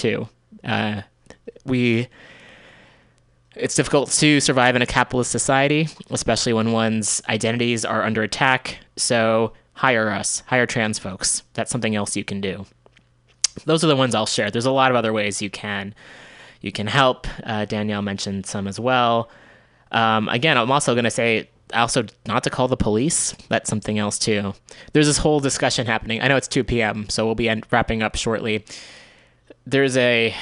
too. Uh, we it's difficult to survive in a capitalist society, especially when one's identities are under attack. So hire us, hire trans folks. That's something else you can do. Those are the ones I'll share. There's a lot of other ways you can you can help. Uh, Danielle mentioned some as well. Um, again, I'm also going to say also not to call the police. That's something else too. There's this whole discussion happening. I know it's 2 p.m., so we'll be end- wrapping up shortly. There's a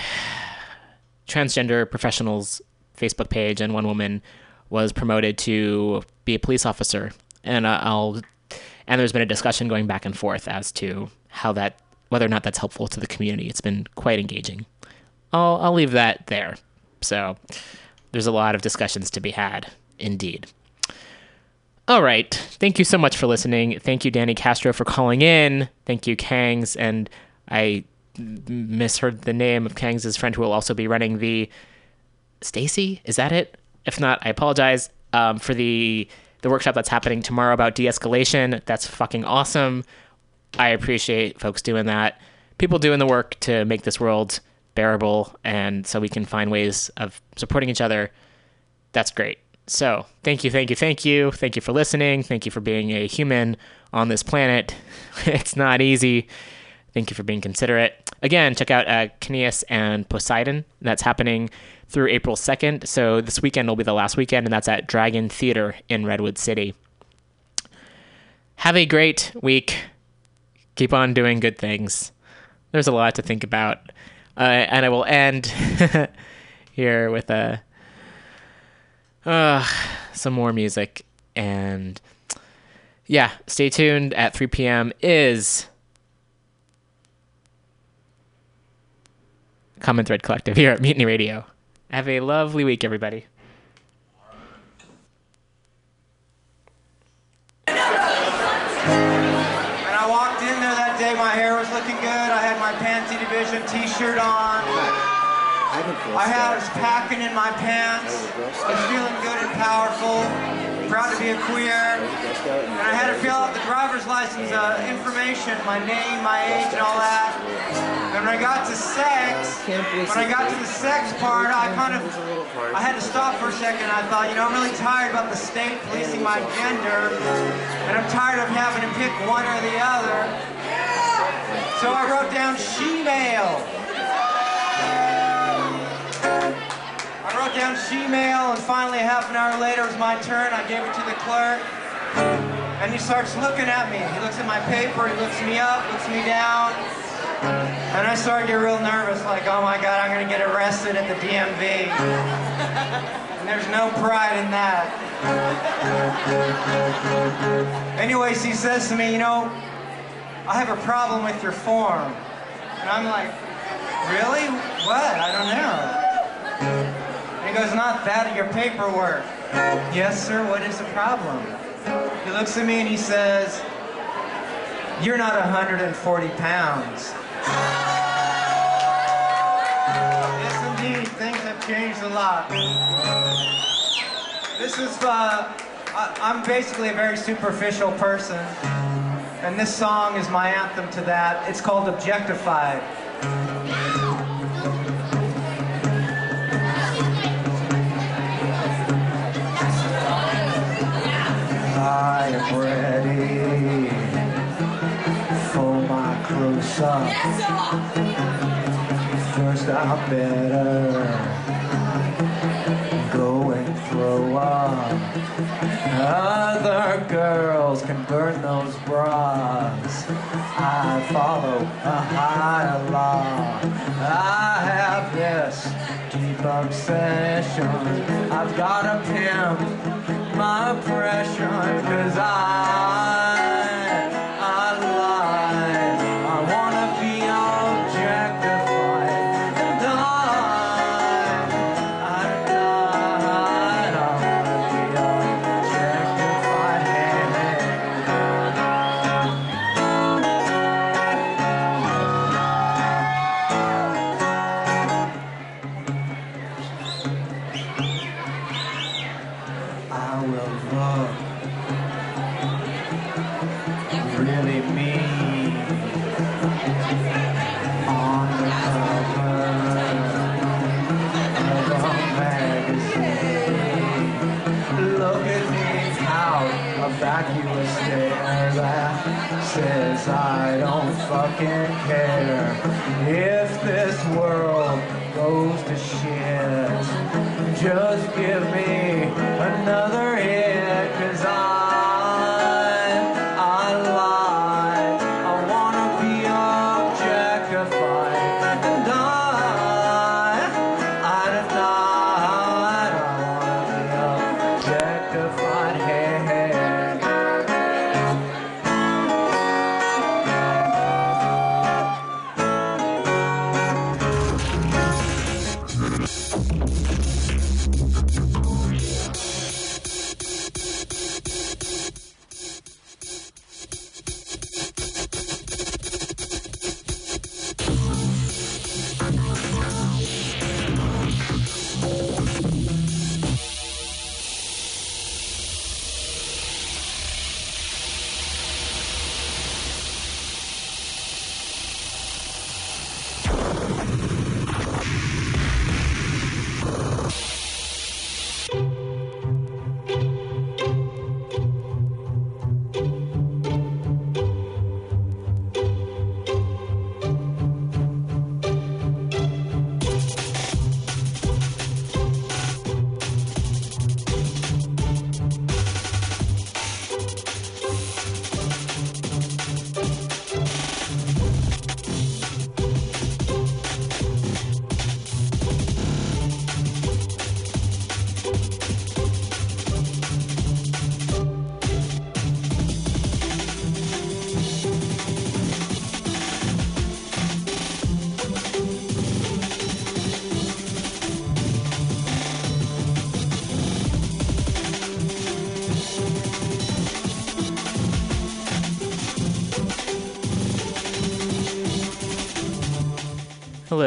transgender professionals Facebook page, and one woman was promoted to be a police officer, and uh, I'll and there's been a discussion going back and forth as to how that whether or not that's helpful to the community. It's been quite engaging. I'll I'll leave that there. So there's a lot of discussions to be had, indeed. All right. Thank you so much for listening. Thank you, Danny Castro, for calling in. Thank you, Kangs, and I misheard the name of Kangs' friend who will also be running the Stacy. Is that it? If not, I apologize um, for the the workshop that's happening tomorrow about de-escalation. That's fucking awesome. I appreciate folks doing that. People doing the work to make this world bearable, and so we can find ways of supporting each other. That's great. So, thank you, thank you, thank you. Thank you for listening. Thank you for being a human on this planet. it's not easy. Thank you for being considerate. Again, check out uh, Kineas and Poseidon. That's happening through April 2nd. So this weekend will be the last weekend, and that's at Dragon Theater in Redwood City. Have a great week. Keep on doing good things. There's a lot to think about. Uh, and I will end here with a uh, some more music. And yeah, stay tuned at 3 p.m. is Common Thread Collective here at Mutiny Radio. Have a lovely week, everybody. And I walked in there that day, my hair was looking good. I had my Pansy Division t-shirt on. I had, was packing in my pants. I was feeling good and powerful. Proud to be a queer. And I had to fill out the driver's license uh, information, my name, my age, and all that. And when I got to sex, when I got to the sex part, I kind of, I had to stop for a second. I thought, you know, I'm really tired about the state policing my gender, and I'm tired of having to pick one or the other. So I wrote down she-male. Wrote down she-male, and finally, half an hour later, it was my turn. I gave it to the clerk, and he starts looking at me. He looks at my paper, he looks me up, looks me down, and I start to get real nervous, like, oh my God, I'm gonna get arrested at the DMV. and there's no pride in that. Anyways, he says to me, you know, I have a problem with your form. And I'm like, really? What? I don't know. Goes, not that, your paperwork. Yes, sir, what is the problem? He looks at me and he says, you're not 140 pounds. Yes, indeed, things have changed a lot. This is, uh, I, I'm basically a very superficial person. And this song is my anthem to that. It's called Objectified. Close up. First, I better go and throw up. Uh, other girls can burn those bras. I follow a higher law. I have this deep obsession. I've got to pimp my oppression cause I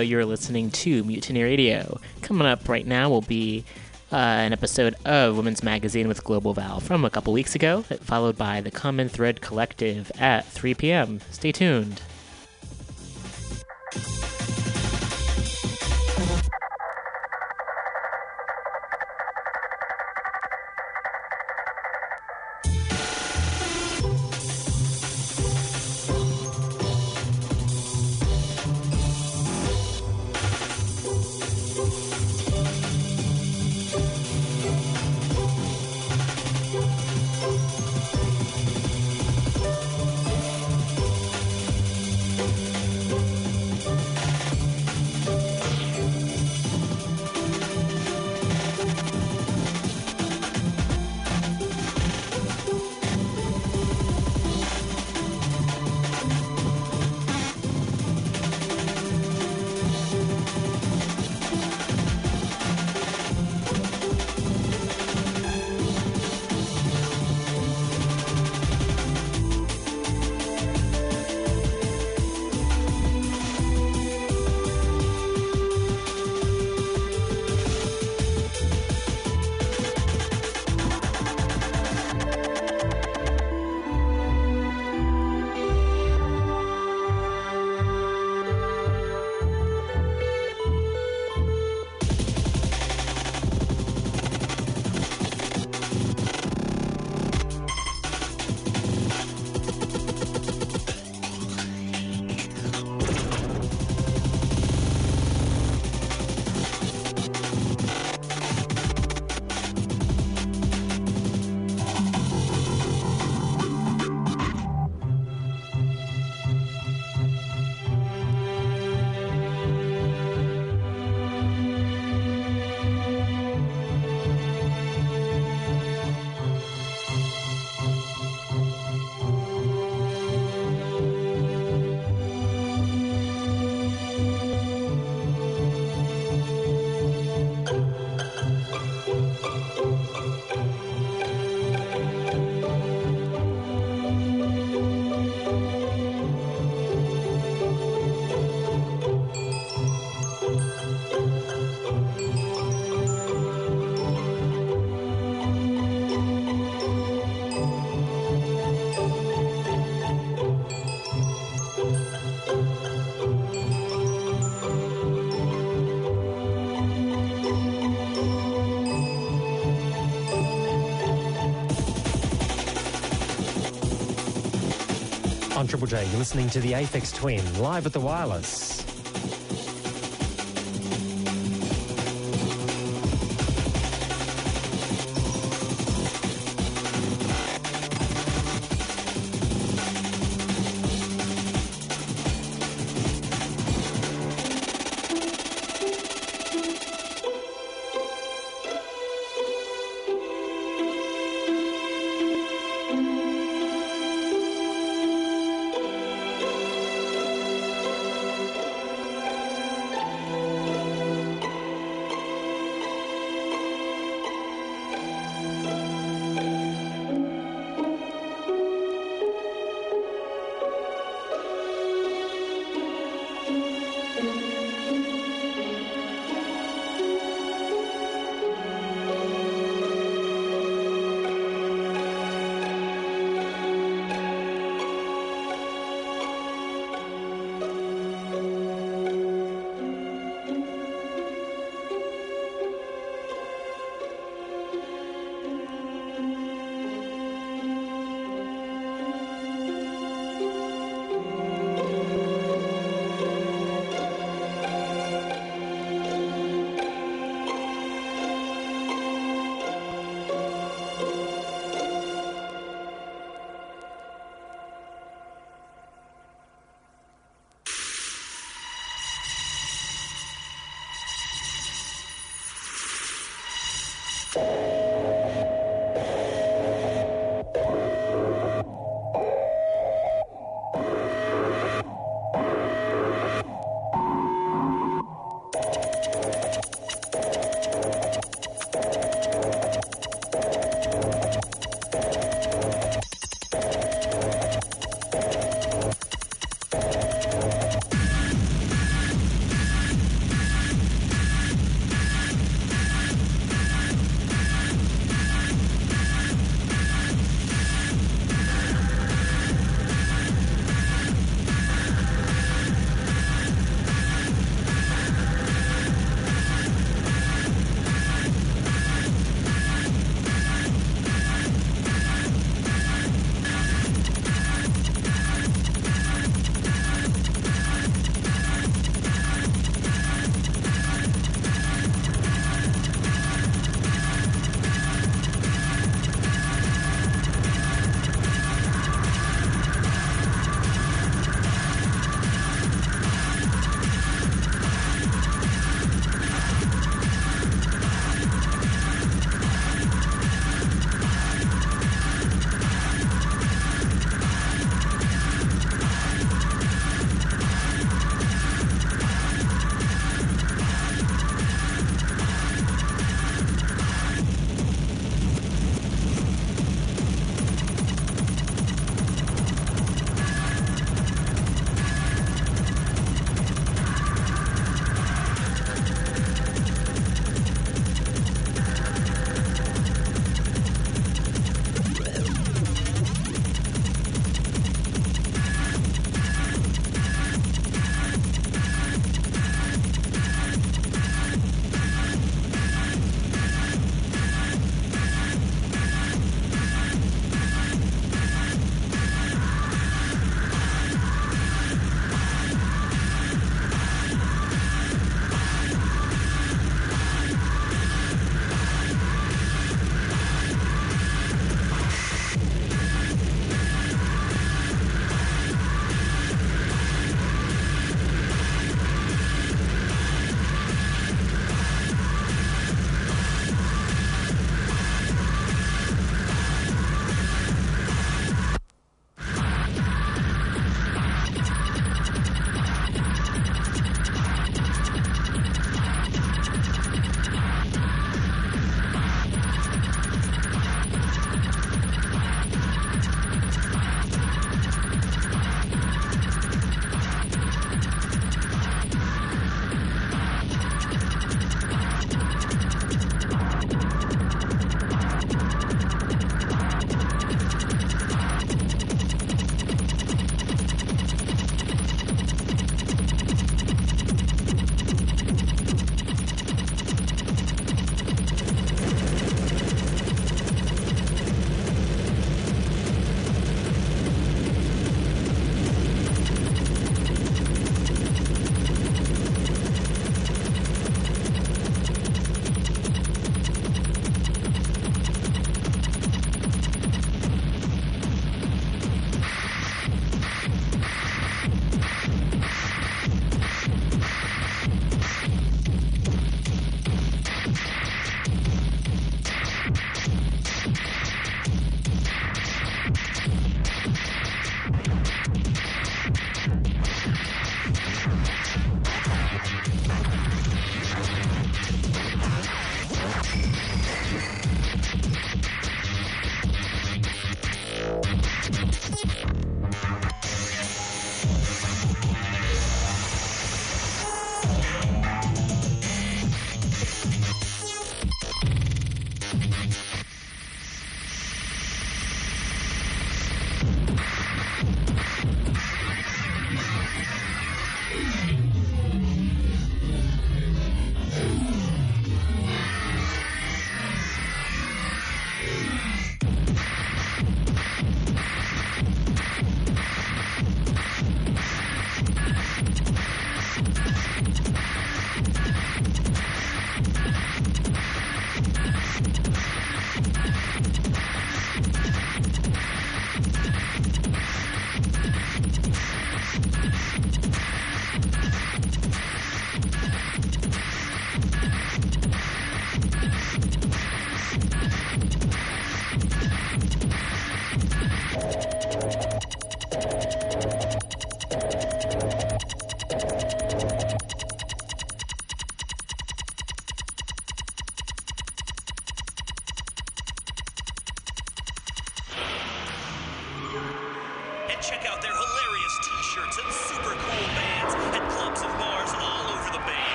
You're listening to Mutiny Radio. Coming up right now will be uh, an episode of Women's Magazine with Global Val from a couple weeks ago, followed by the Common Thread Collective at 3 p.m. Stay tuned. On Triple J, you're listening to the Aphex Twin live at the Wireless.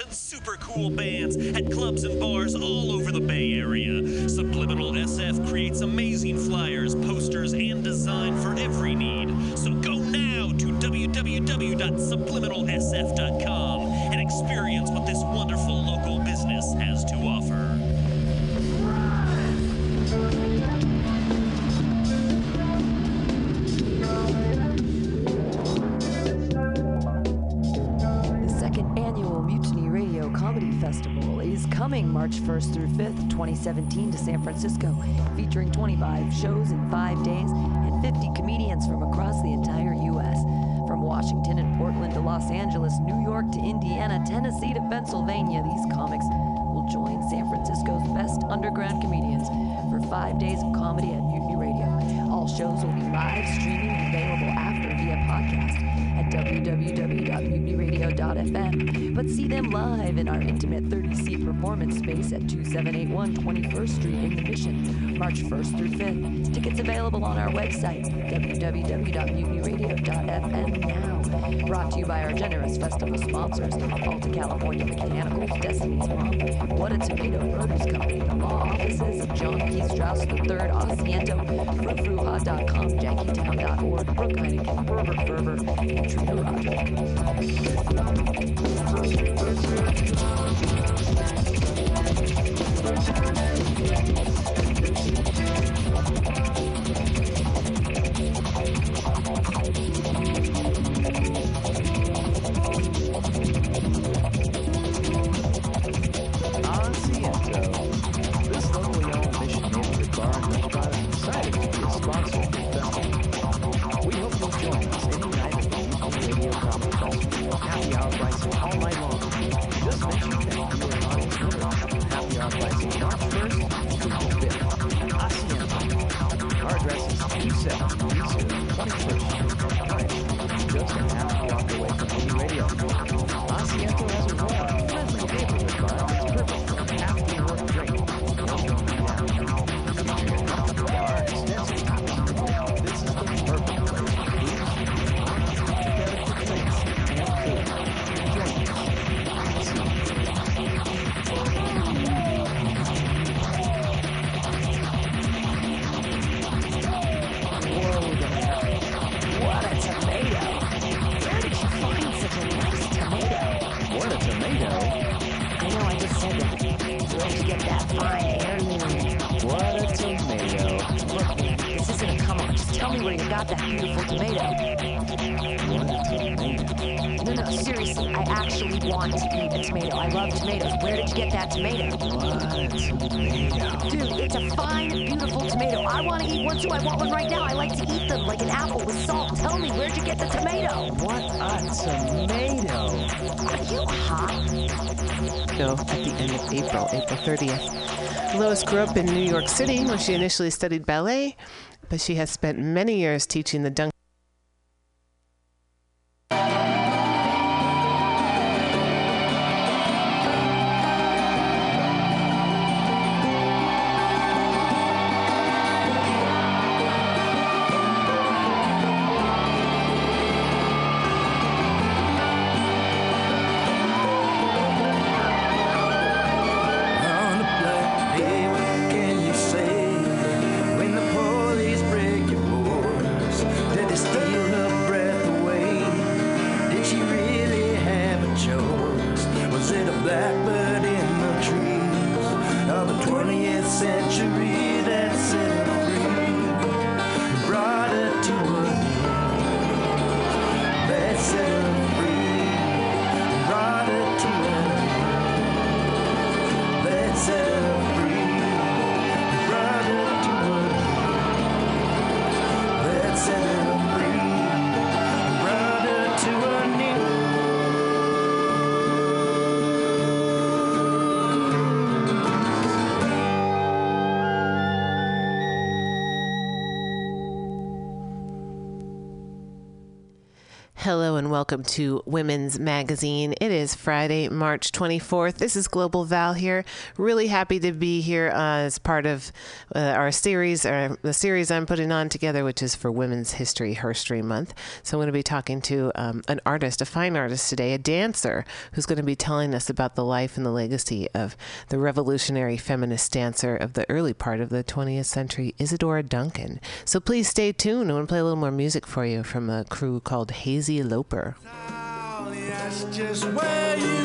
And super cool bands. At clubs and bars all over the Bay 2017 to San Francisco, featuring 25 shows in five days and 50 comedians from across the entire U.S. From Washington and Portland to Los Angeles, New York to Indiana, Tennessee to Pennsylvania, these comics will join San Francisco's best underground comedians for five days of comedy at Mutiny Radio. All shows will be live streaming and available after via podcast at www.mutinyradio.fm. But see them live in our intimate 30-seat performance space at 2781 21st Street in the Mission, March 1st through 5th. Tickets available on our website, www.mutinyradio.fm now. Brought to you by our generous festival sponsors, Alta California Mechanicals, Destiny's Mom, What a Tomato Produce Company, The Law Offices, John P. Strauss III, Asiento, FruFruHot.com, JackieTown.org, Brooke Heineken, Herbert Ferber, and Trina Asiento. Where'd you get the tomato? What a tomato! Are you hot? No, at the end of April, April 30th. Lois grew up in New York City where she initially studied ballet, but she has spent many years teaching the Duncan. Welcome to Women's Magazine. It is Friday, March 24th. This is Global Val here. Really happy to be here uh, as part of uh, our series, or the series I'm putting on together, which is for Women's History Herstory Month. So I'm going to be talking to um, an artist, a fine artist today, a dancer, who's going to be telling us about the life and the legacy of the revolutionary feminist dancer of the early part of the 20th century, Isadora Duncan. So please stay tuned. I want to play a little more music for you from a crew called Hazy Loper. That's just where you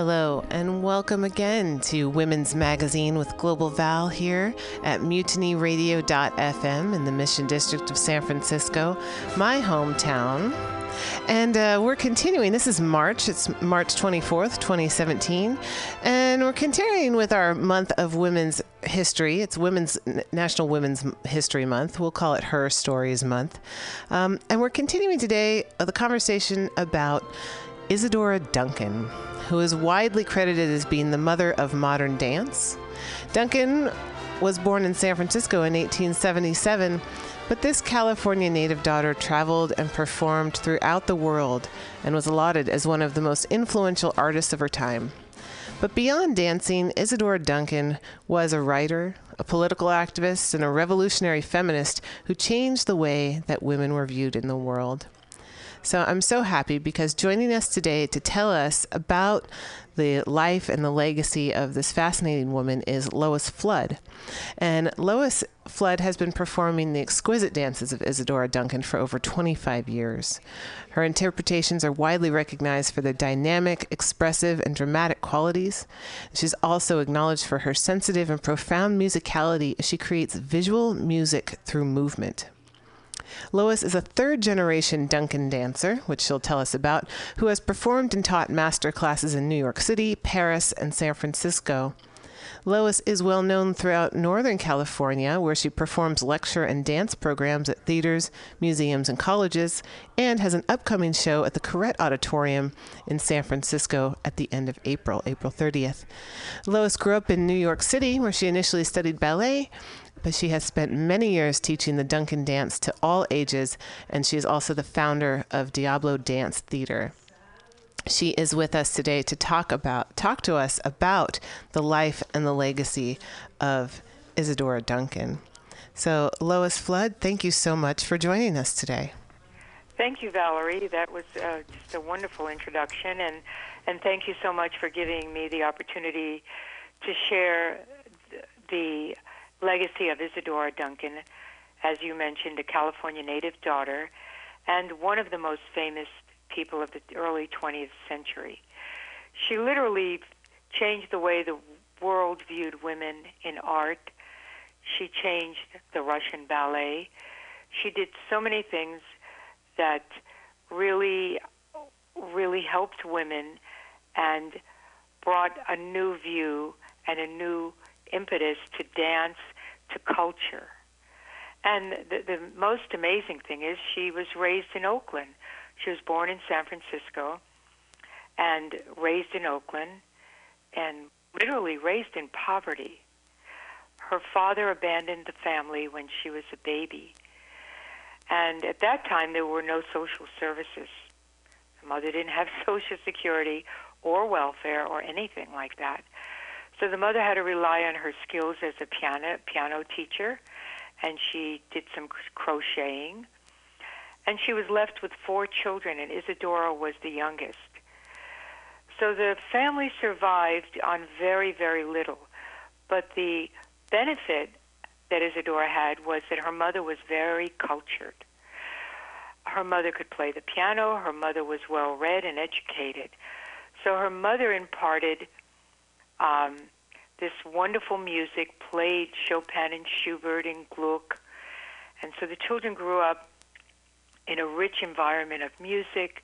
Hello, and welcome again to Women's Magazine with Global Val here at mutinyradio.fm in the Mission District of San Francisco, my hometown. And uh, we're continuing. This is March. It's March 24th, 2017. And we're continuing with our month of women's history. It's Women's National Women's History Month. We'll call it Her Stories Month. Um, and we're continuing today uh, the conversation about Isadora Duncan, who is widely credited as being the mother of modern dance. Duncan was born in San Francisco in 1877, but this California native daughter traveled and performed throughout the world and was lauded as one of the most influential artists of her time. But beyond dancing, Isadora Duncan was a writer, a political activist, and a revolutionary feminist who changed the way that women were viewed in the world. So I'm so happy because joining us today to tell us about the life and the legacy of this fascinating woman is Lois Flood. And Lois Flood has been performing the exquisite dances of Isadora Duncan for over 25 years. Her interpretations are widely recognized for their dynamic, expressive, and dramatic qualities. She's also acknowledged for her sensitive and profound musicality as she creates visual music through movement. Lois is a third generation Duncan dancer, which she'll tell us about, who has performed and taught master classes in New York City, Paris, and San Francisco. Lois is well known throughout Northern California, where she performs lecture and dance programs at theaters, museums, and colleges, and has an upcoming show at the Koret Auditorium in San Francisco at the end of April, April 30th. Lois grew up in New York City, where she initially studied ballet, but she has spent many years teaching the Duncan dance to all ages, and she is also the founder of Diablo Dance Theater. She is with us today to talk about talk to us about the life and the legacy of Isadora Duncan. So, Lois Flood, thank you so much for joining us today. Thank you, Valerie. That was uh, just a wonderful introduction, and and thank you so much for giving me the opportunity to share the legacy of Isadora Duncan, as you mentioned, a California native daughter, and one of the most famous people of the early 20th century. She literally changed the way the world viewed women in art. She changed the Russian ballet. She did so many things that really, really helped women and brought a new view and a new impetus to dance, to culture. And the, the most amazing thing is she was raised in Oakland. She was born in San Francisco and raised in Oakland and literally raised in poverty. Her father abandoned the family when she was a baby. And at that time, there were no social services. The mother didn't have Social Security or welfare or anything like that. So the mother had to rely on her skills as a piano piano teacher, and she did some crocheting. And she was left with four children, and Isadora was the youngest. So the family survived on very, very little. But the benefit that Isadora had was that her mother was very cultured. Her mother could play the piano, her mother was well read and educated. So her mother imparted um, this wonderful music, played Chopin and Schubert and Gluck. And so the children grew up in a rich environment of music.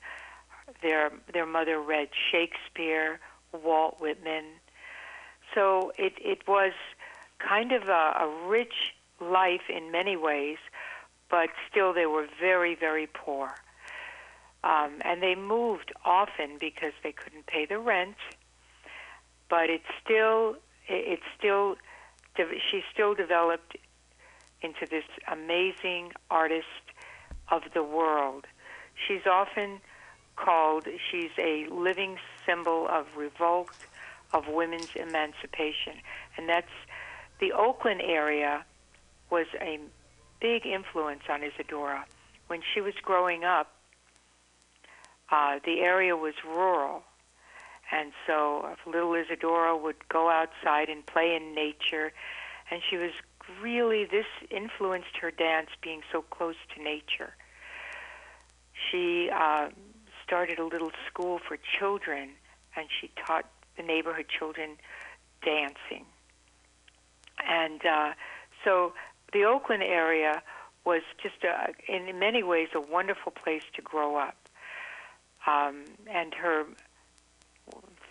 Their their mother read Shakespeare, Walt Whitman. So it it was kind of a, a rich life in many ways, but still they were very very poor. Um, and they moved often because they couldn't pay the rent. But it still it, it still she still developed into this amazing artist of the world. She's often called, she's a living symbol of revolt, of women's emancipation. And that's the Oakland area was a big influence on Isadora. When she was growing up, uh, the area was rural. And so little Isadora would go outside and play in nature. And she was really, this influenced her dance being so close to nature. She uh, started a little school for children, and she taught the neighborhood children dancing. And uh, so the Oakland area was just, a, in many ways, a wonderful place to grow up. Um, and her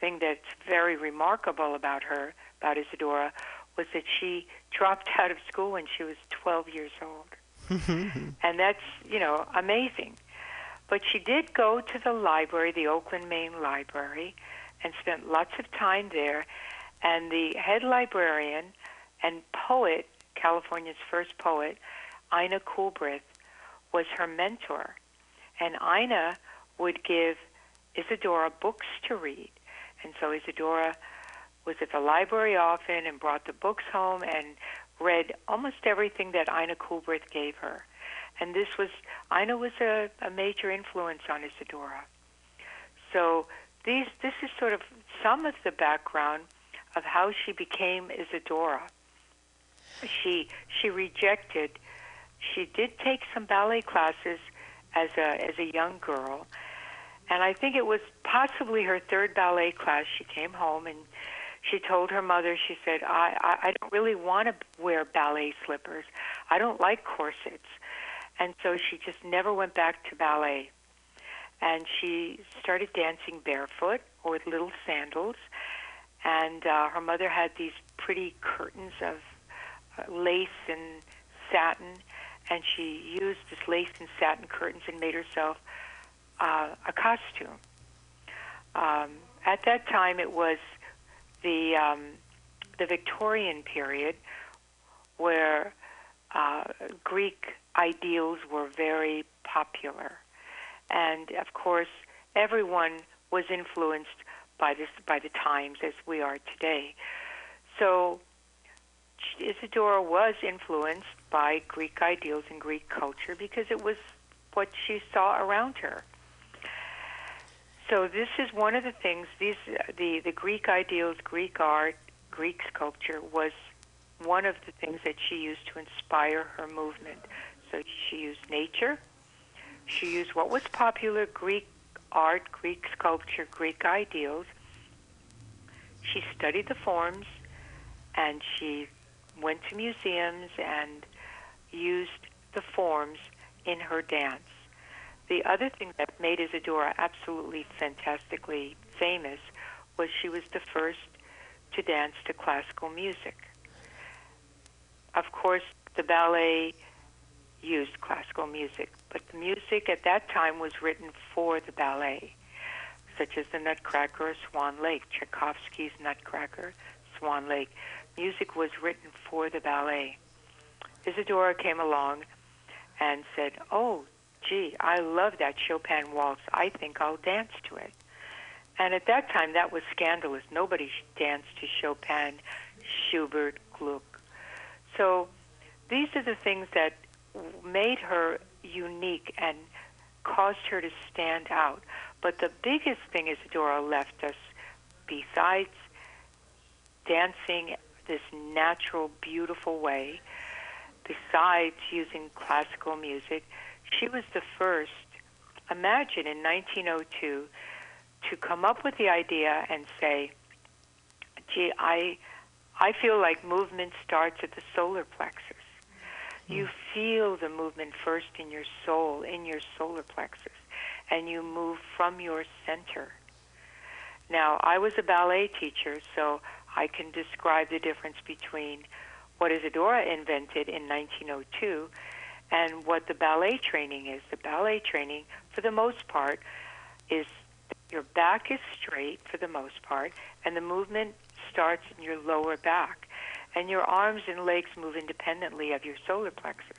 thing that's very remarkable about her, about Isadora, was that she dropped out of school when she was 12 years old. and that's, you know, amazing. But she did go to the library, the Oakland Main Library, and spent lots of time there. And the head librarian and poet, California's first poet, Ina Coolbrith, was her mentor. And Ina would give Isadora books to read. And so Isadora was at the library often and brought the books home and read almost everything that Ina Coolbrith gave her. And this was, Ina was a, a major influence on Isadora. So these this is sort of some of the background of how she became Isadora. She she rejected. She did take some ballet classes as a as a young girl, and I think it was possibly her third ballet class. She came home and she told her mother. She said, "I I, I don't really want to wear ballet slippers. I don't like corsets," and so she just never went back to ballet. And she started dancing barefoot or with little sandals. And uh, her mother had these pretty curtains of uh, lace and satin, and she used this lace and satin curtains and made herself uh, a costume. Um, at that time, it was the um, the Victorian period, where uh, Greek ideals were very popular, and of course, everyone was influenced by this by the times as we are today. So Isadora was influenced by Greek ideals and Greek culture because it was what she saw around her. So this is one of the things. These the the Greek ideals, Greek art, Greek sculpture was one of the things that she used to inspire her movement. So she used nature. She used what was popular Greek art, Greek sculpture, Greek ideals. She studied the forms and she went to museums and used the forms in her dance. The other thing that made Isadora absolutely fantastically famous was she was the first to dance to classical music. Of course, the ballet used classical music, but the music at that time was written for the ballet, such as the Nutcracker Swan Lake, Tchaikovsky's Nutcracker, Swan Lake. Music was written for the ballet. Isadora came along and said, Oh, gee, I love that Chopin waltz. I think I'll dance to it. And at that time, that was scandalous. Nobody danced to Chopin, Schubert, Gluck. So these are the things that made her unique and caused her to stand out. But the biggest thing Isadora left us, besides dancing this natural, beautiful way, besides using classical music, she was the first, imagine in 1902, to come up with the idea and say, gee, I, I feel like movement starts at the solar plexus. You hmm. feel the movement first in your soul, in your solar plexus, and you move from your center. Now, I was a ballet teacher, so I can describe the difference between what Isadora invented in 1902 and what the ballet training is. The ballet training, for the most part, is your back is straight for the most part, and the movement starts in your lower back, and your arms and legs move independently of your solar plexus.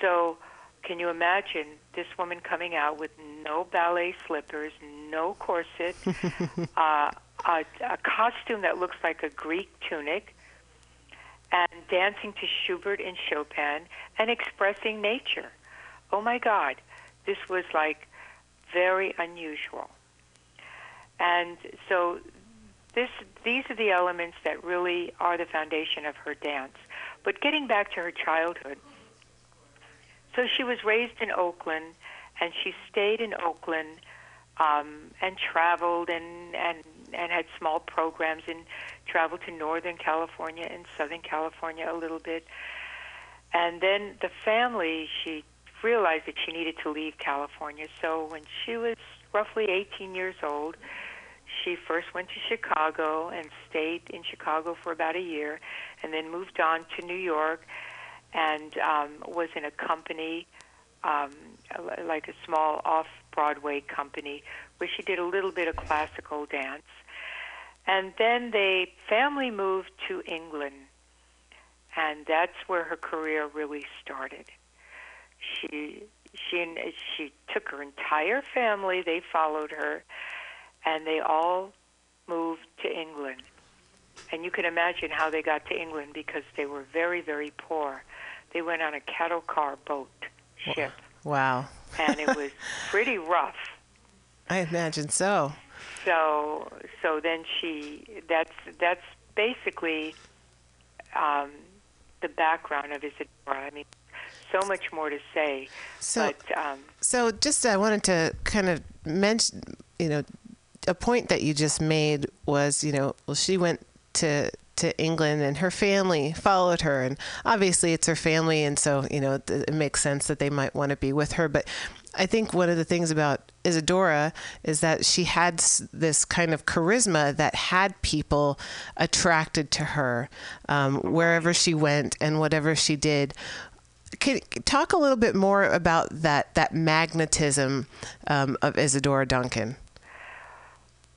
So, can you imagine this woman coming out with no ballet slippers, no corset, uh, a, a costume that looks like a Greek tunic, and dancing to Schubert and Chopin and expressing nature. Oh my God, this was like very unusual. And so this these are the elements that really are the foundation of her dance. But getting back to her childhood, so she was raised in Oakland and she stayed in Oakland um, and traveled and, and and had small programs and traveled to Northern California and Southern California a little bit. And then the family, she realized that she needed to leave California. So when she was roughly 18 years old, she first went to Chicago and stayed in Chicago for about a year, and then moved on to New York and um, was in a company, um, like a small off Broadway company, where she did a little bit of classical dance. And then the family moved to England, and that's where her career really started. She she she took her entire family. They followed her, and they all moved to England. And you can imagine how they got to England because they were very very poor. They went on a cattle car boat ship. Wow. And it was pretty rough. I imagine so. So so then she that's that's basically um, the background of Isadora. I mean, so much more to say. So, but um, so just I wanted to kind of mention, you know, a point that you just made was, you know, well, she went to to England and her family followed her and obviously it's her family and so you know it, it makes sense that they might want to be with her but I think one of the things about Isadora is that she had this kind of charisma that had people attracted to her um, wherever she went and whatever she did. Can talk a little bit more about that that magnetism um, of Isadora Duncan?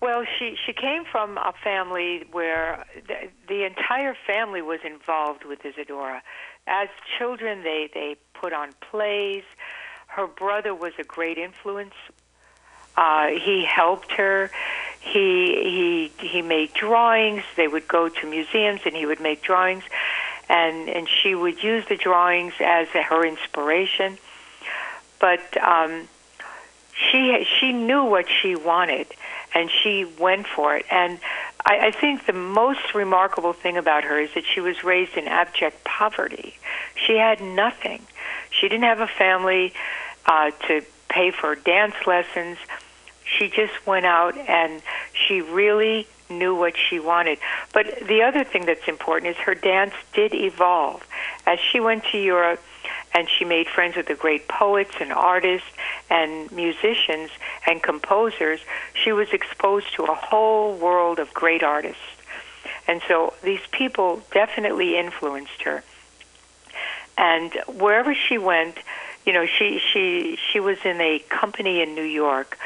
Well, she she came from a family where the, the entire family was involved with Isadora. As children, they they put on plays. Her brother was a great influence. Uh, he helped her. He he he made drawings. They would go to museums, and he would make drawings, and and she would use the drawings as her inspiration. But um, she she knew what she wanted and she went for it. And I, I think the most remarkable thing about her is that she was raised in abject poverty. She had nothing. She didn't have a family uh, to pay for dance lessons. She just went out and she really knew what she wanted. But the other thing that's important is her dance did evolve. As she went to Europe, and she made friends with the great poets and artists and musicians and composers. She was exposed to a whole world of great artists. And so these people definitely influenced her. And wherever she went, you know, she she she was in a company in New York,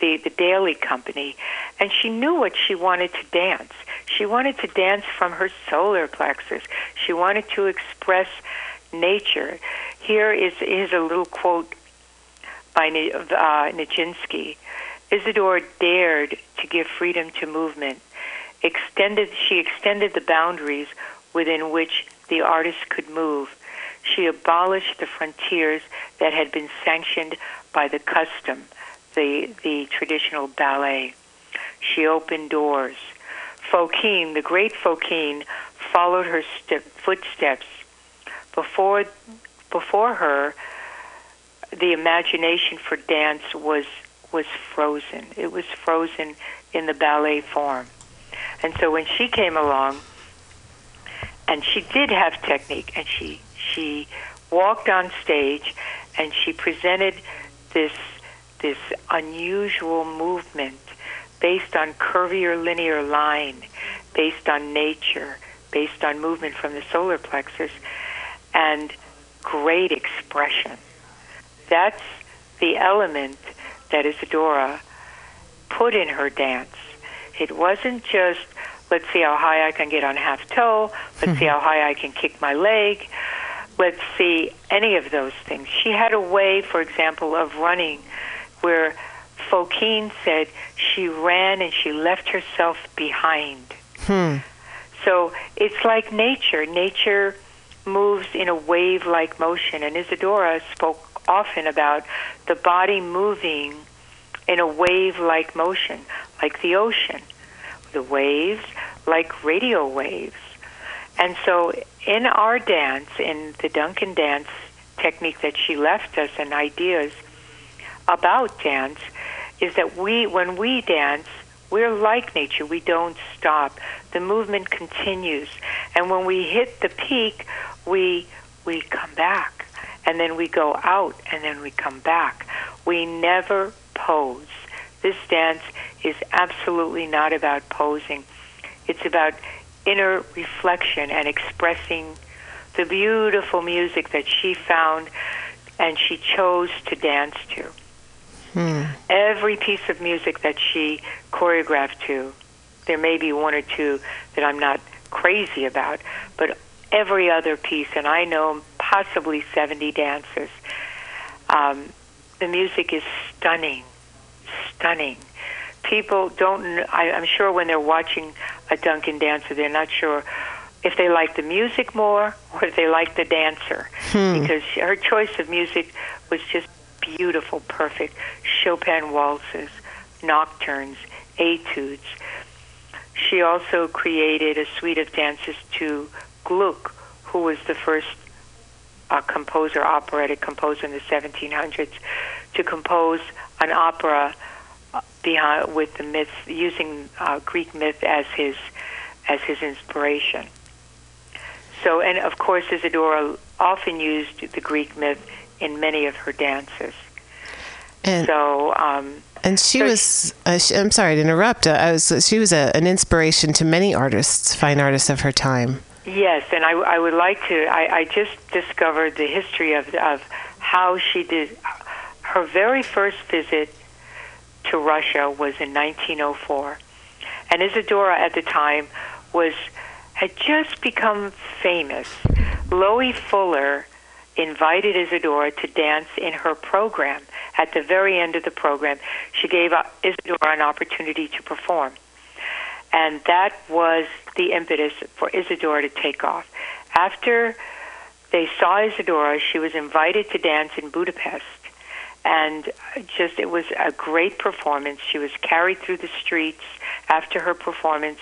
the the Daly Company, and she knew what she wanted to dance. She wanted to dance from her solar plexus. She wanted to express nature. Here is, is a little quote by uh, Nijinsky. Isadora dared to give freedom to movement. Extended, she extended the boundaries within which the artist could move. She abolished the frontiers that had been sanctioned by the custom, the, the traditional ballet. She opened doors. Fokine, the great Fokine, followed her st- footsteps before before her the imagination for dance was was frozen. It was frozen in the ballet form. And so when she came along and she did have technique and she she walked on stage and she presented this this unusual movement based on curvilinear line based on nature based on movement from the solar plexus and great expression. That's the element that Isadora put in her dance. It wasn't just, let's see how high I can get on half toe, let's see how high I can kick my leg, let's see any of those things. She had a way, for example, of running where Fokine said she ran and she left herself behind. Hmm. So it's like nature. Nature moves in a wave like motion. And Isadora spoke often about the body moving in a wave like motion, like the ocean. The waves, like radio waves. And so in our dance, in the Duncan dance technique that she left us and ideas about dance, is that we, when we dance, we're like nature. We don't stop. The movement continues. And when we hit the peak, we we come back and then we go out and then we come back. We never pose. This dance is absolutely not about posing. It's about inner reflection and expressing the beautiful music that she found and she chose to dance to. Hmm. Every piece of music that she choreographed to, there may be one or two that I'm not crazy about, but every other piece, and I know possibly 70 dances. Um, the music is stunning, stunning. People don't, I, I'm sure when they're watching a Duncan dancer, they're not sure if they like the music more or if they like the dancer. Hmm. Because her choice of music was just beautiful, perfect. Chopin waltzes, nocturnes, etudes. She also created a suite of dances to Gluck, who was the first uh, composer, operatic composer in the 1700s, to compose an opera uh, behind with the myths, using uh, Greek myth as his as his inspiration. So, and of course, Isadora often used the Greek myth in many of her dances. And so, um, and she so was. Uh, she, I'm sorry to interrupt. Uh, I was. She was a, an inspiration to many artists, fine artists of her time. Yes, and I, I would like to. I, I just discovered the history of of how she did. Her very first visit to Russia was in 1904, and Isadora at the time was had just become famous. Loie Fuller invited Isadora to dance in her program. At the very end of the program, she gave uh, Isadora an opportunity to perform. And that was the impetus for Isadora to take off. After they saw Isadora, she was invited to dance in Budapest. And just, it was a great performance. She was carried through the streets after her performance,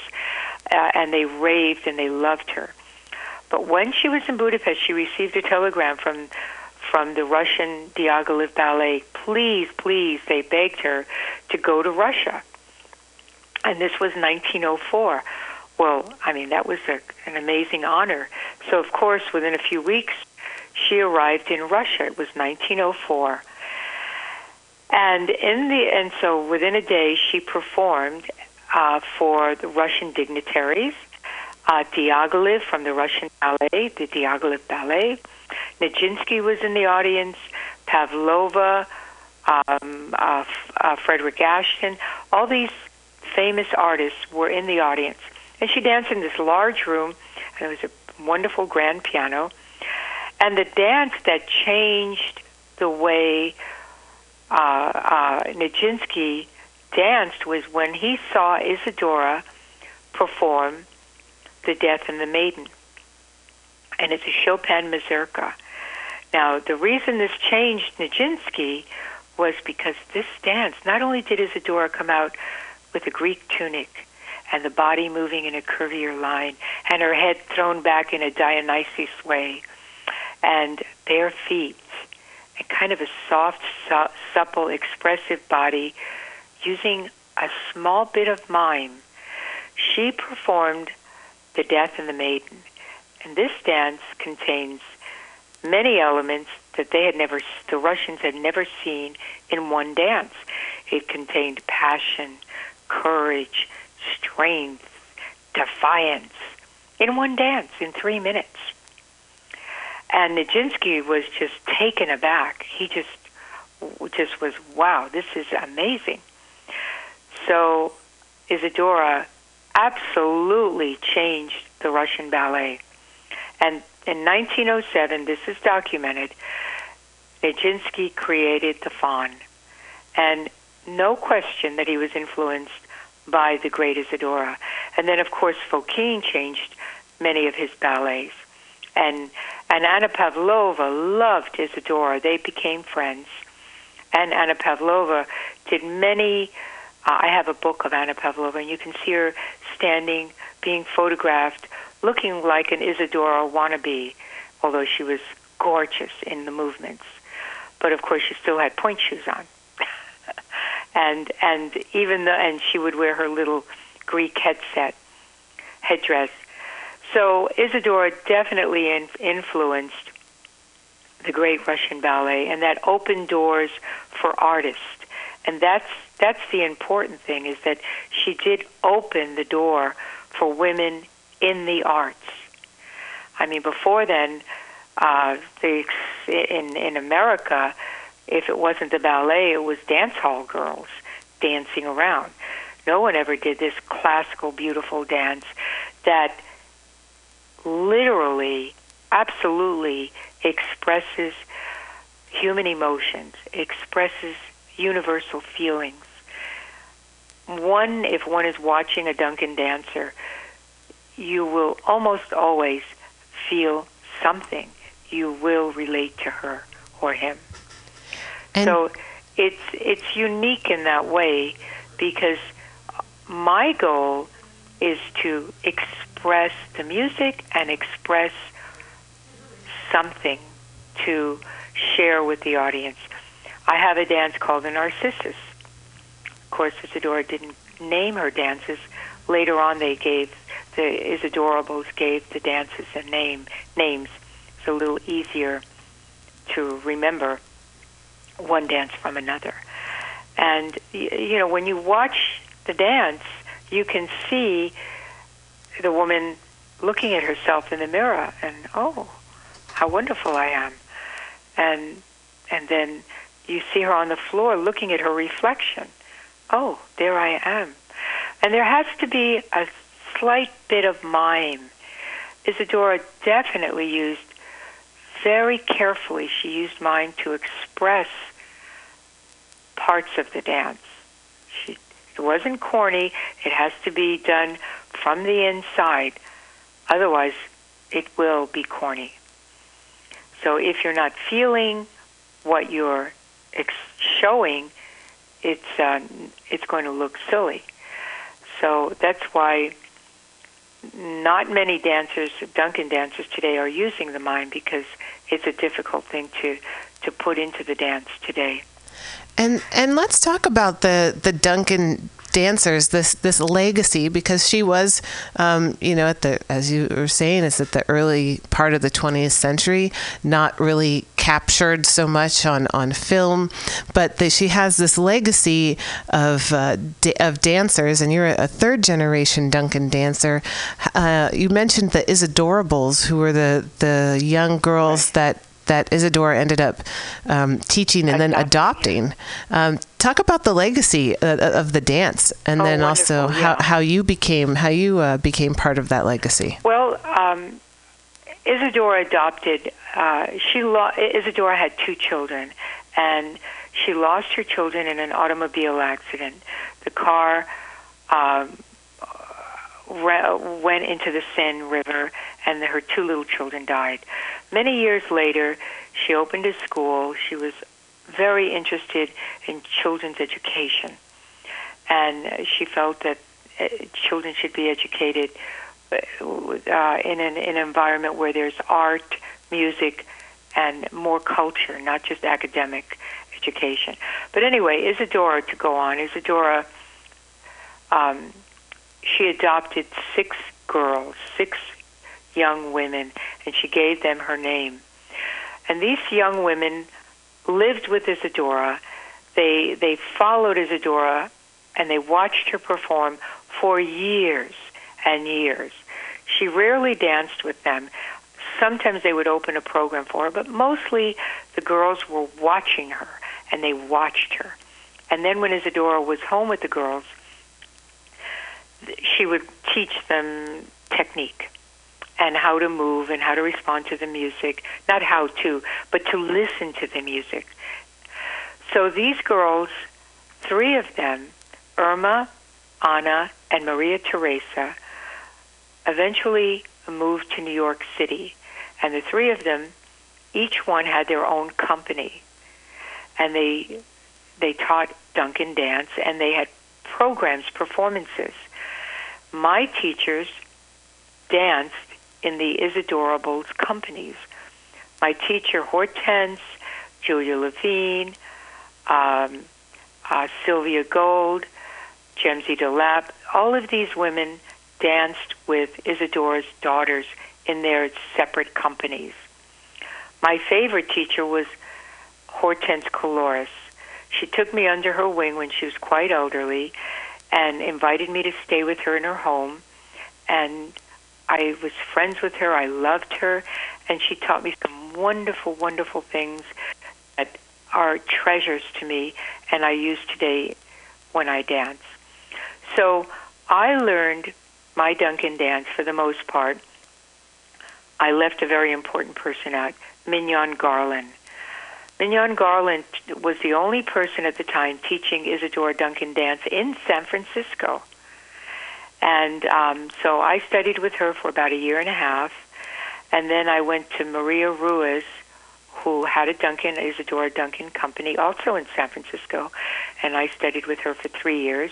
uh, and they raved and they loved her. But when she was in Budapest, she received a telegram from from the Russian Diaghilev Ballet. Please, please, they begged her to go to Russia. And this was 1904. Well, I mean, that was a, an amazing honor. So, of course, within a few weeks, she arrived in Russia. It was 1904. And in the and so within a day, she performed uh, for the Russian dignitaries, uh, Diaghilev from the Russian ballet, the Diaghilev Ballet. Nijinsky was in the audience, Pavlova, um, uh, uh, Frederick Ashton. All these famous artists were in the audience. And she danced in this large room, and it was a wonderful grand piano. And the dance that changed the way uh, uh, Nijinsky danced was when he saw Isadora perform The Death and the Maiden. And it's a Chopin mazurka. Now, the reason this changed Nijinsky was because this dance, not only did Isadora come out with a Greek tunic and the body moving in a curvier line and her head thrown back in a Dionysus way and bare feet and kind of a soft, su- supple, expressive body using a small bit of mime. She performed The Death and the Maiden. And this dance contains many elements that they had never, the Russians had never seen in one dance. It contained passion, courage, strength, defiance in one dance in three minutes. And Nijinsky was just taken aback. He just just was wow, this is amazing. So Isadora absolutely changed the Russian ballet. And in 1907, this is documented, Nijinsky created the Faun. And no question that he was influenced by the great Isadora. And then, of course, Fokine changed many of his ballets. And, and Anna Pavlova loved Isadora. They became friends. And Anna Pavlova did many. Uh, I have a book of Anna Pavlova, and you can see her standing, being photographed, looking like an Isadora wannabe, although she was gorgeous in the movements. But of course, she still had pointe shoes on and and even the and she would wear her little Greek headset headdress. So Isadora definitely in, influenced the great Russian ballet, and that opened doors for artists. And that's that's the important thing is that she did open the door for women in the arts. I mean, before then, uh, the in in America, if it wasn't the ballet, it was dance hall girls dancing around. No one ever did this classical, beautiful dance that literally, absolutely expresses human emotions, expresses universal feelings. One, if one is watching a Duncan dancer, you will almost always feel something. You will relate to her or him. And so it's it's unique in that way because my goal is to express the music and express something to share with the audience. I have a dance called the Narcissus. Of course, Isadora didn't name her dances. Later on, they gave the Isadorables gave the dances a name names. It's a little easier to remember one dance from another. And you know, when you watch the dance, you can see the woman looking at herself in the mirror and oh, how wonderful I am. And and then you see her on the floor looking at her reflection. Oh, there I am. And there has to be a slight bit of mime. Isadora definitely used very carefully, she used mime to express parts of the dance. She, it wasn't corny, it has to be done from the inside. Otherwise, it will be corny. So if you're not feeling what you're ex- showing, it's uh, it's going to look silly. So that's why not many dancers, Duncan dancers today, are using the mime because it's a difficult thing to to put into the dance today. And and let's talk about the the Duncan dancers this this legacy because she was um, you know at the as you were saying is at the early part of the 20th century not really captured so much on on film but the, she has this legacy of uh, of dancers and you're a third generation Duncan dancer. Uh, you mentioned the Isadorables who were the the young girls that that Isadora ended up um, teaching and then adopting. Um, talk about the legacy uh, of the dance, and Oh, then also wonderful, how, how you became how you uh, became part of that legacy. Well, um, Isadora adopted. Uh, she lo- Isadora had two children, and she lost her children in an automobile accident. The car um, went into the Seine River, and her two little children died. Many years later, she opened a school. She was very interested in children's education, and she felt that uh, children should be educated uh, in an, in an environment where there's art, music, and more culture, not just academic education. But anyway, Isadora, to go on, Isadora, um, she adopted six girls, six young women, and she gave them her name. And these young women lived with Isadora. They they followed Isadora, and they watched her perform for years and years. She rarely danced with them. Sometimes they would open a program for her, but mostly the girls were watching her, and they watched her. And then when Isadora was home with the girls, she would teach them technique and how to move and how to respond to the music. Not how to, but to listen to the music. So these girls, three of them, Irma, Anna, and Maria Teresa, eventually moved to New York City. And the three of them, each one had their own company. And they they taught Duncan dance and they had programs, performances. My teachers danced in the Isadorables companies. My teacher, Hortense, Julia Levien, um, uh, Sylvia Gold, Jemsy DeLapp, all of these women danced with Isadora's daughters in their separate companies. My favorite teacher was Hortense Kooluris. She took me under her wing when she was quite elderly and invited me to stay with her in her home. And I was friends with her. I loved her. And she taught me some wonderful, wonderful things that are treasures to me and I use today when I dance. So I learned my Duncan dance for the most part. I left a very important person out, Mignon Garland. Mignon Garland was the only person at the time teaching Isadora Duncan dance in San Francisco. And um, so I studied with her for about a year and a half. And then I went to Maria Ruiz, who had a Duncan, Isadora Duncan company, also in San Francisco. And I studied with her for three years.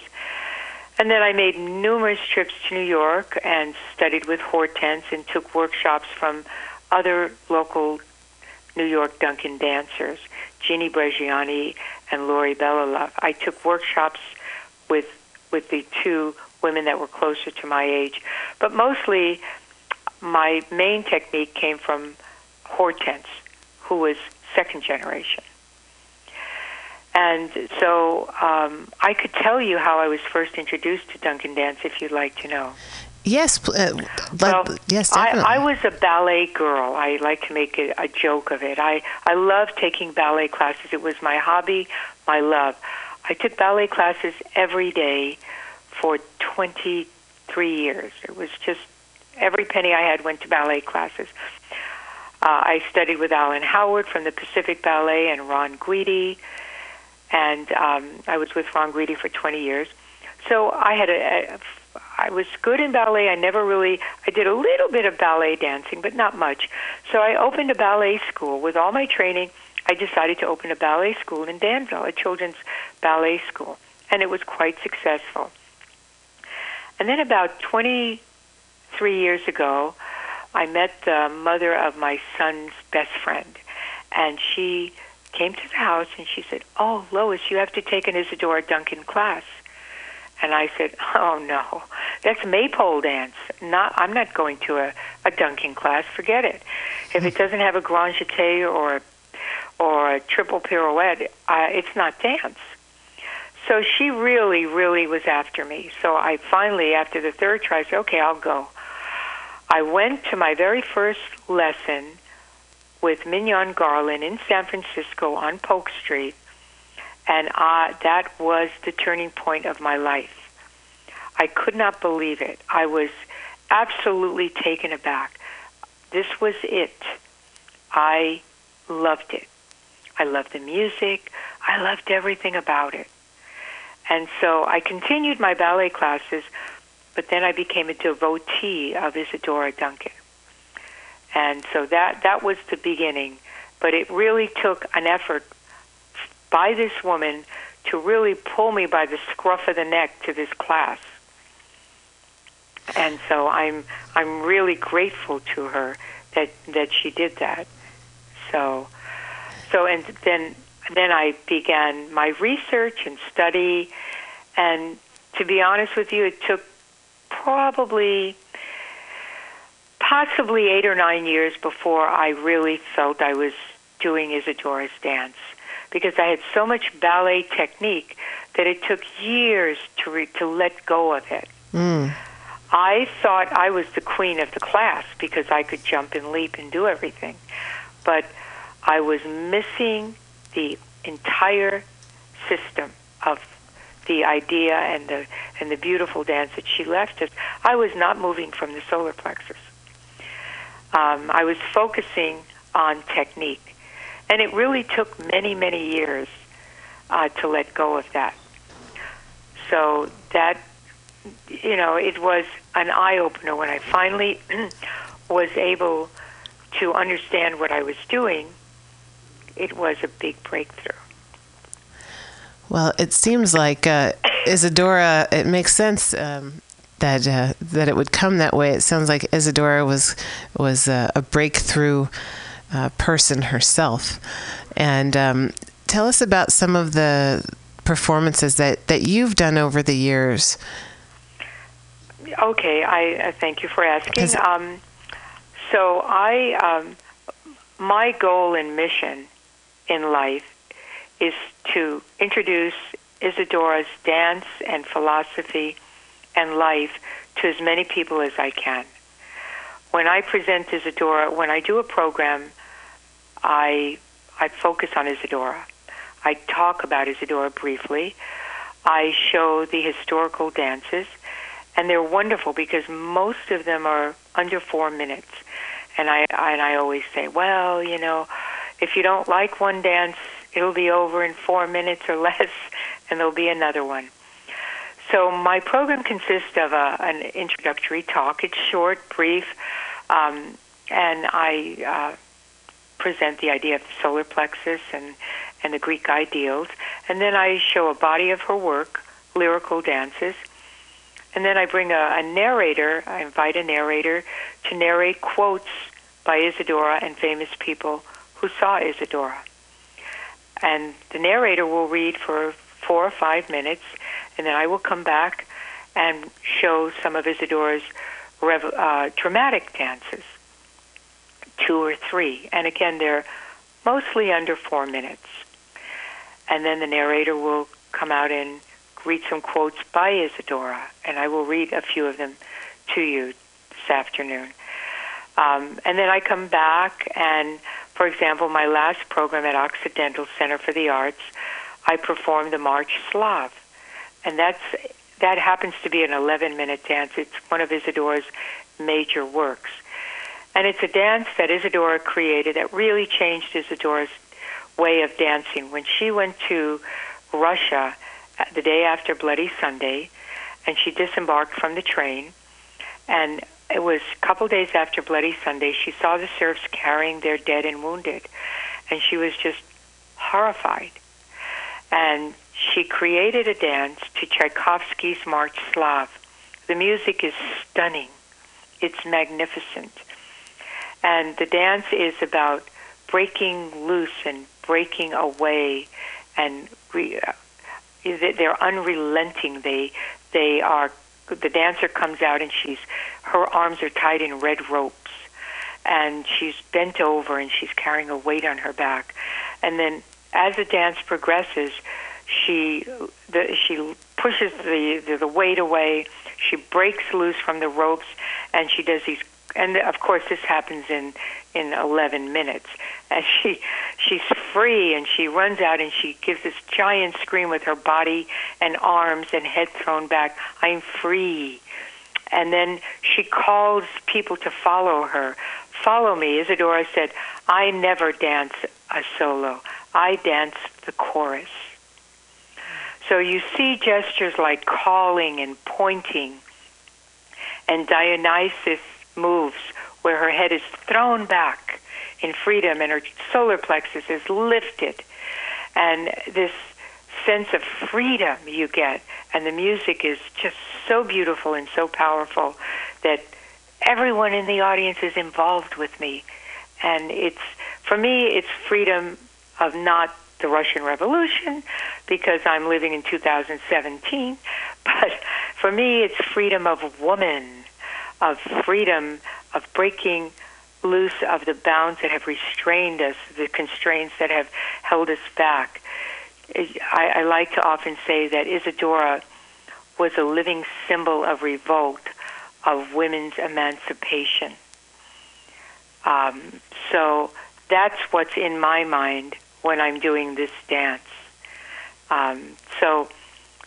and then I made numerous trips to New York and studied with Hortense and took workshops from other local New York Duncan dancers, Ginny Bresciani and Lori Belilove. I took workshops with with the two women that were closer to my age, but mostly my main technique came from Hortense, who was second generation. And so um, I could tell you how I was first introduced to Duncan dance if you'd like to know. Yes, uh, Well, yes, definitely. I, I was a ballet girl. I like to make a, a joke of it. I, I love taking ballet classes. It was my hobby, my love. I took ballet classes every day for 23 years. It was just every penny I had went to ballet classes. Uh, I studied with Alan Howard from the Pacific Ballet and Ron Guidi, and um, I was with Ron Guidi for 20 years. So I had a, a I was good in ballet. I never really I did a little bit of ballet dancing, but not much. So I opened a ballet school with all my training. I decided to open a ballet school in Danville, a children's ballet school, and it was quite successful. And then about 23 years ago, I met the mother of my son's best friend, and she came to the house and she said, "Oh, Lois, you have to take an Isadora Duncan class." And I said, "Oh no, that's maypole dance. Not, I'm not going to a, a Duncan class. Forget it. If it doesn't have a grand jeté or a, or a triple pirouette, uh, it's not dance." So she really, really was after me. So I finally, after the third try, said, "Okay, I'll go." I went to my very first lesson with Mignon Garland in San Francisco on Polk Street, and uh, that was the turning point of my life. I could not believe it. I was absolutely taken aback. This was it. I loved it. I loved the music. I loved everything about it. And so I continued my ballet classes, but then I became a devotee of Isadora Duncan. And so that that was the beginning, but it really took an effort by this woman to really pull me by the scruff of the neck to this class. And so I'm I'm really grateful to her that that she did that. So so and then then I began my research and study and to be honest with you it took probably possibly 8 or 9 years before I really felt I was doing Isadora's dance because I had so much ballet technique that it took years to re- to let go of it. Mm. I thought I was the queen of the class because I could jump and leap and do everything. But I was missing the entire system of the idea and the and the beautiful dance that she left us. I was not moving from the solar plexus. Um, I was focusing on technique, and it really took many many years uh, to let go of that. So that you know, it was an eye opener when I finally was able to understand what I was doing. It was a big breakthrough. Well, it seems like uh, Isadora. It makes sense um, that uh, that it would come that way. It sounds like Isadora was was uh, a breakthrough uh, person herself. And um, tell us about some of the performances that that you've done over the years. Okay, I uh, thank you for asking. Um, so I, um, my goal and mission in life is to introduce Isadora's dance and philosophy and life to as many people as I can. When I present Isadora, when I do a program, I I focus on Isadora. I talk about Isadora briefly. I show the historical dances, and they're wonderful because most of them are under four minutes. And I and I always say, well, you know, if you don't like one dance, it'll be over in four minutes or less, and there'll be another one. So my program consists of a, an introductory talk. It's short, brief, um, and I uh, present the idea of the solar plexus and, and the Greek ideals. And then I show a body of her work, lyrical dances, and then I bring a, a narrator. I invite a narrator to narrate quotes by Isadora and famous people who saw Isadora. And the narrator will read for four or five minutes, and then I will come back and show some of Isadora's rev- uh, dramatic dances, two or three. And again, they're mostly under four minutes. And then the narrator will come out and read some quotes by Isadora, and I will read a few of them to you this afternoon. Um, and then I come back, and for example, my last program at Occidental Center for the Arts, I performed the March Slav, and that's that happens to be an 11-minute dance. It's one of Isadora's major works, and it's a dance that Isadora created that really changed Isadora's way of dancing. When she went to Russia uh, the day after Bloody Sunday, and she disembarked from the train. And it was a couple days after Bloody Sunday, she saw the serfs carrying their dead and wounded, and she was just horrified. And she created a dance to Tchaikovsky's March Slav. The music is stunning. It's magnificent. And the dance is about breaking loose and breaking away and re- uh, they're unrelenting. They they are the dancer comes out and she's her arms are tied in red ropes and she's bent over and she's carrying a weight on her back. And then as the dance progresses, she the, she pushes the, the the weight away. She breaks loose from the ropes and she does these and of course this happens in in 11 minutes. And she she's free and she runs out and she gives this giant scream with her body and arms and head thrown back i'm free. And then she calls people to follow her. Follow me isadora said. I never dance a solo. I dance the chorus. So you see gestures like calling and pointing and dionysus moves where her head is thrown back in freedom and her solar plexus is lifted. And this sense of freedom you get, and the music is just so beautiful and so powerful that everyone in the audience is involved with me. And it's, for me, it's freedom of not the Russian Revolution because I'm living in 2017, but for me, it's freedom of woman, of freedom of breaking loose of the bounds that have restrained us, the constraints that have held us back. I, I like to often say that Isadora was a living symbol of revolt, of women's emancipation. Um, so that's what's in my mind when I'm doing this dance. Um, so